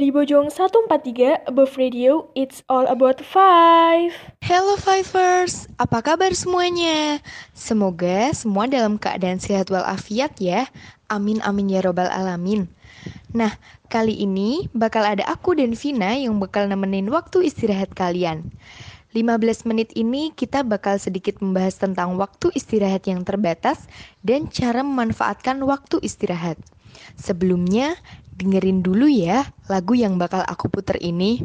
Dari Bojong 143 Above Radio, it's all about five. Hello Fivers, apa kabar semuanya? Semoga semua dalam keadaan sehat walafiat ya. Amin amin ya robbal alamin. Nah, kali ini bakal ada aku dan Vina yang bakal nemenin waktu istirahat kalian. 15 menit ini kita bakal sedikit membahas tentang waktu istirahat yang terbatas dan cara memanfaatkan waktu istirahat. Sebelumnya, dengerin dulu ya lagu yang bakal aku puter ini.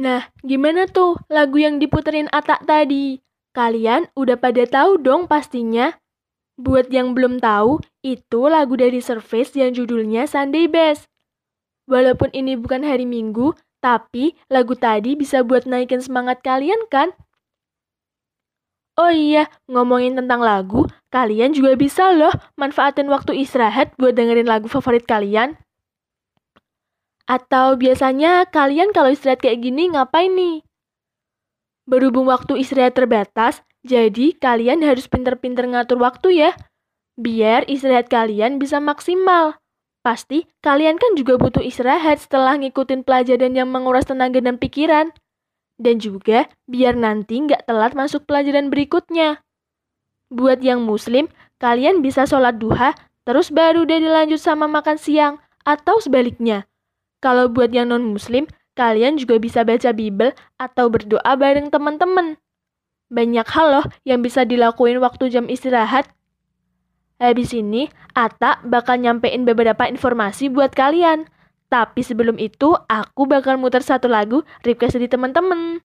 Nah, gimana tuh lagu yang diputerin Atak tadi? Kalian udah pada tahu dong pastinya? Buat yang belum tahu, itu lagu dari Surface yang judulnya Sunday Best. Walaupun ini bukan hari Minggu, tapi lagu tadi bisa buat naikin semangat kalian kan? Oh iya, ngomongin tentang lagu, kalian juga bisa loh manfaatin waktu istirahat buat dengerin lagu favorit kalian. Atau biasanya kalian kalau istirahat kayak gini ngapain nih? Berhubung waktu istirahat terbatas, jadi kalian harus pinter-pinter ngatur waktu ya. Biar istirahat kalian bisa maksimal. Pasti kalian kan juga butuh istirahat setelah ngikutin pelajaran yang menguras tenaga dan pikiran. Dan juga biar nanti nggak telat masuk pelajaran berikutnya. Buat yang muslim, kalian bisa sholat duha, terus baru deh dilanjut sama makan siang, atau sebaliknya. Kalau buat yang non-muslim, kalian juga bisa baca Bible atau berdoa bareng teman-teman. Banyak hal loh yang bisa dilakuin waktu jam istirahat. Habis ini, Ata bakal nyampein beberapa informasi buat kalian. Tapi sebelum itu, aku bakal muter satu lagu request dari teman-teman.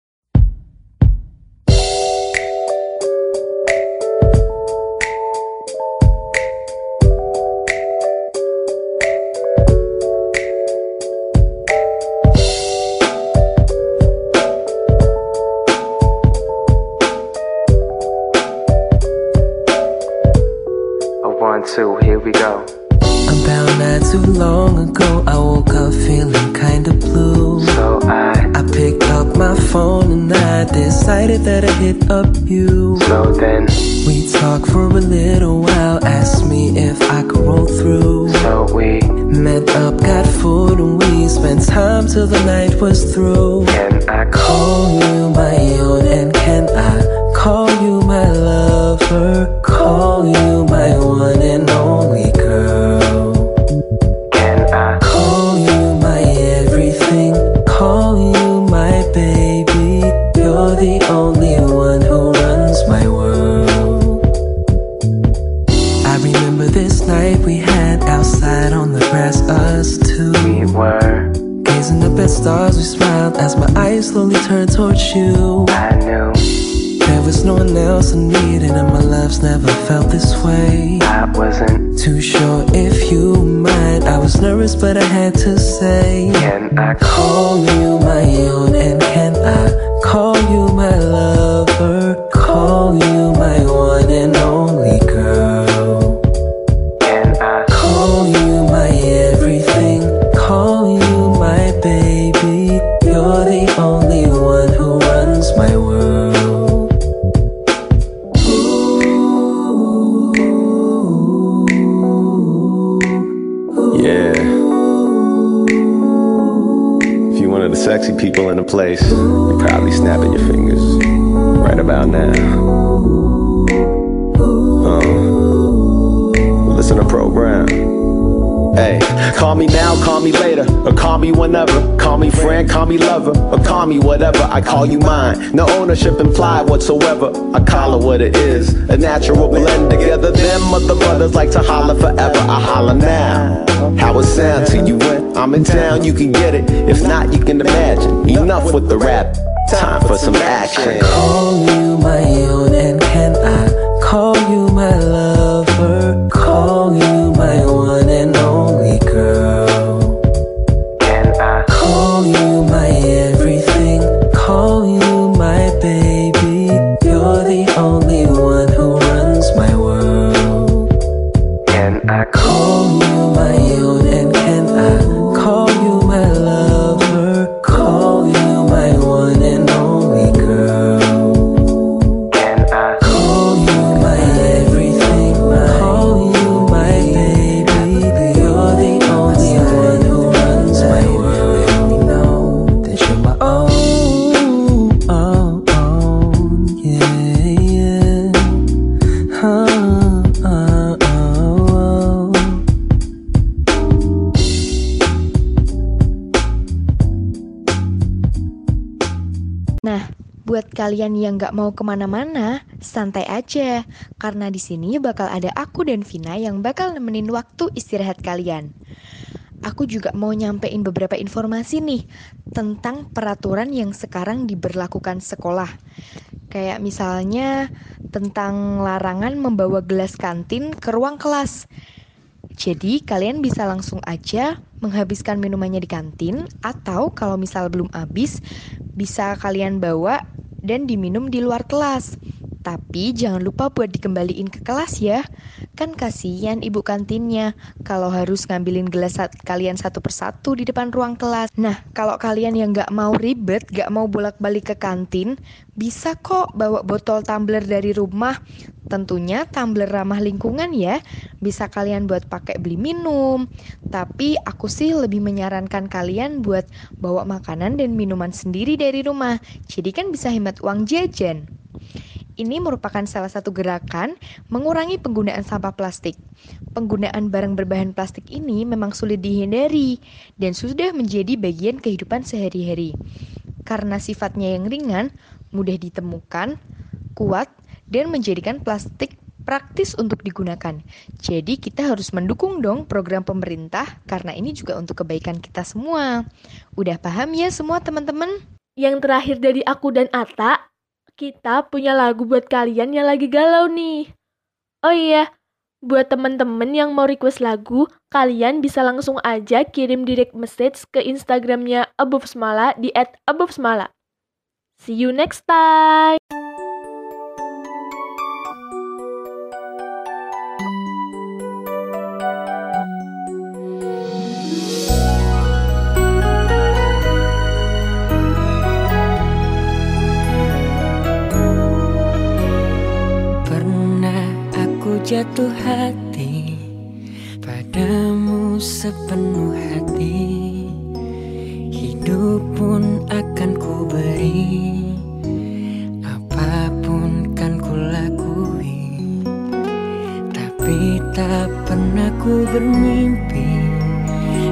Ago, I woke up feeling kinda blue. So I, I picked up my phone and I decided that I'd hit up you. so then, We talked for a little while, asked me if I could roll through. so we, Met up, got food, and we spent time till the night was through. can I call? Call you my own, and stars, we smiled as my eyes slowly turned towards you. I knew There was no one else I needed, and my love's never felt this way. I wasn't. Too sure if you mind. I was nervous, but I had to say. Can I call? Call you my of the sexy people in the place, you're probably snapping your fingers right about now. Uh, listen to program. Hey, call me now, call me later, or call me whenever. Call me friend, call me lover, or call me whatever. I call you mine. No ownership implied whatsoever. I call it what it is. A natural blend together. Them other brothers like to holler forever. I holler now. How it sound to you when I'm in town? You can get it. If not, you can imagine. Enough with the rap. Time for some action. Call you my own, and can I call you my lover? Kalian yang nggak mau ke mana-mana, santai aja. Karena di sini bakal ada aku dan Vina yang bakal nemenin waktu istirahat kalian. Aku juga mau nyampein beberapa informasi nih tentang peraturan yang sekarang diberlakukan sekolah. Kayak misalnya tentang larangan membawa gelas kantin ke ruang kelas. Jadi kalian bisa langsung aja menghabiskan minumannya di kantin atau kalau misal belum habis bisa kalian bawa dan diminum di luar kelas. Tapi jangan lupa buat dikembaliin ke kelas ya. Kan kasihan ibu kantinnya kalau harus ngambilin gelas kalian satu persatu di depan ruang kelas. Nah, kalau kalian yang nggak mau ribet, nggak mau bolak-balik ke kantin, bisa kok bawa botol tumbler dari rumah. Tentunya tumbler ramah lingkungan ya. Bisa kalian buat pakai beli minum. Tapi aku sih lebih menyarankan kalian buat bawa makanan dan minuman sendiri dari rumah. Jadi kan bisa hemat uang jajan. Ini merupakan salah satu gerakan mengurangi penggunaan sampah plastik. Penggunaan barang berbahan plastik ini memang sulit dihindari dan sudah menjadi bagian kehidupan sehari-hari. Karena sifatnya yang ringan, mudah ditemukan, kuat, dan menjadikan plastik praktis untuk digunakan. Jadi kita harus mendukung dong program pemerintah karena ini juga untuk kebaikan kita semua. Udah paham ya semua teman-teman? Yang terakhir dari aku dan Ata, kita punya lagu buat kalian yang lagi galau nih. Oh iya, buat temen-temen yang mau request lagu, kalian bisa langsung aja kirim direct message ke Instagramnya Above Semala di @abovesmala. See you next time! jatuh hati. Padamu sepenuh hati. Hidup pun akan ku beri Apa pun kan ku lakui Tapi tak pernah ku bermimpi.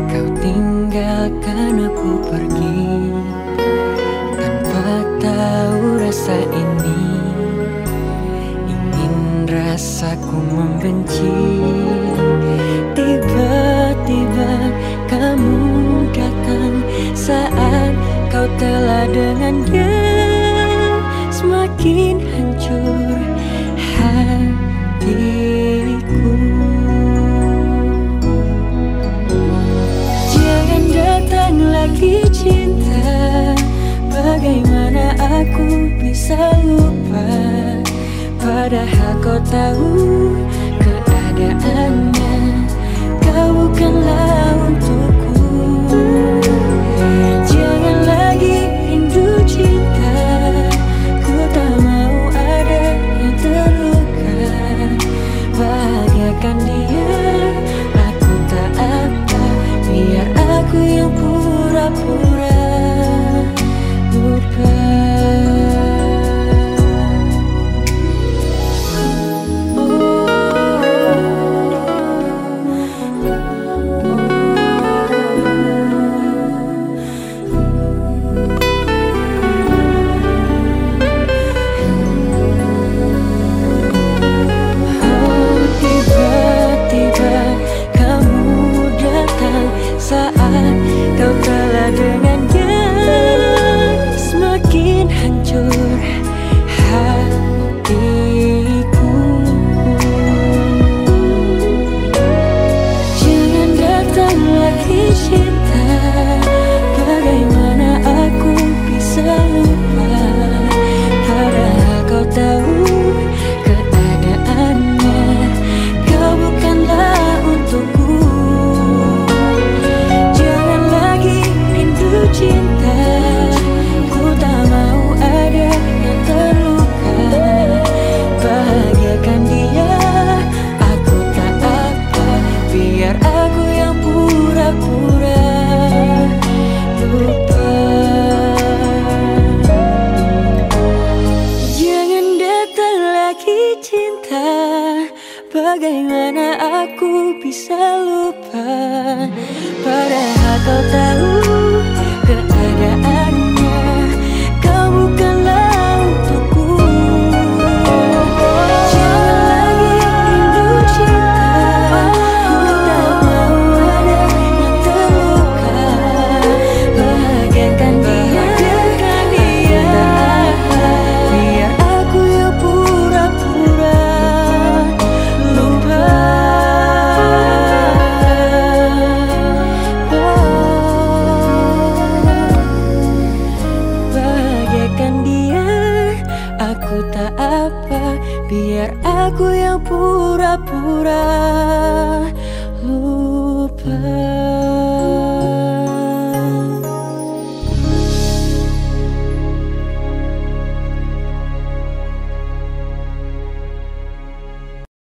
Kau tinggalkan aku pergi. Tanpa tahu rasa ini rasaku membenci. Tiba-tiba kamu datang Saat kau telah dengan dia Semakin hancur hatiku. Jangan datang lagi cinta. Bagaimana aku bisa lupa? Padahal kau tahu keadaannya Kau bukanlah untuk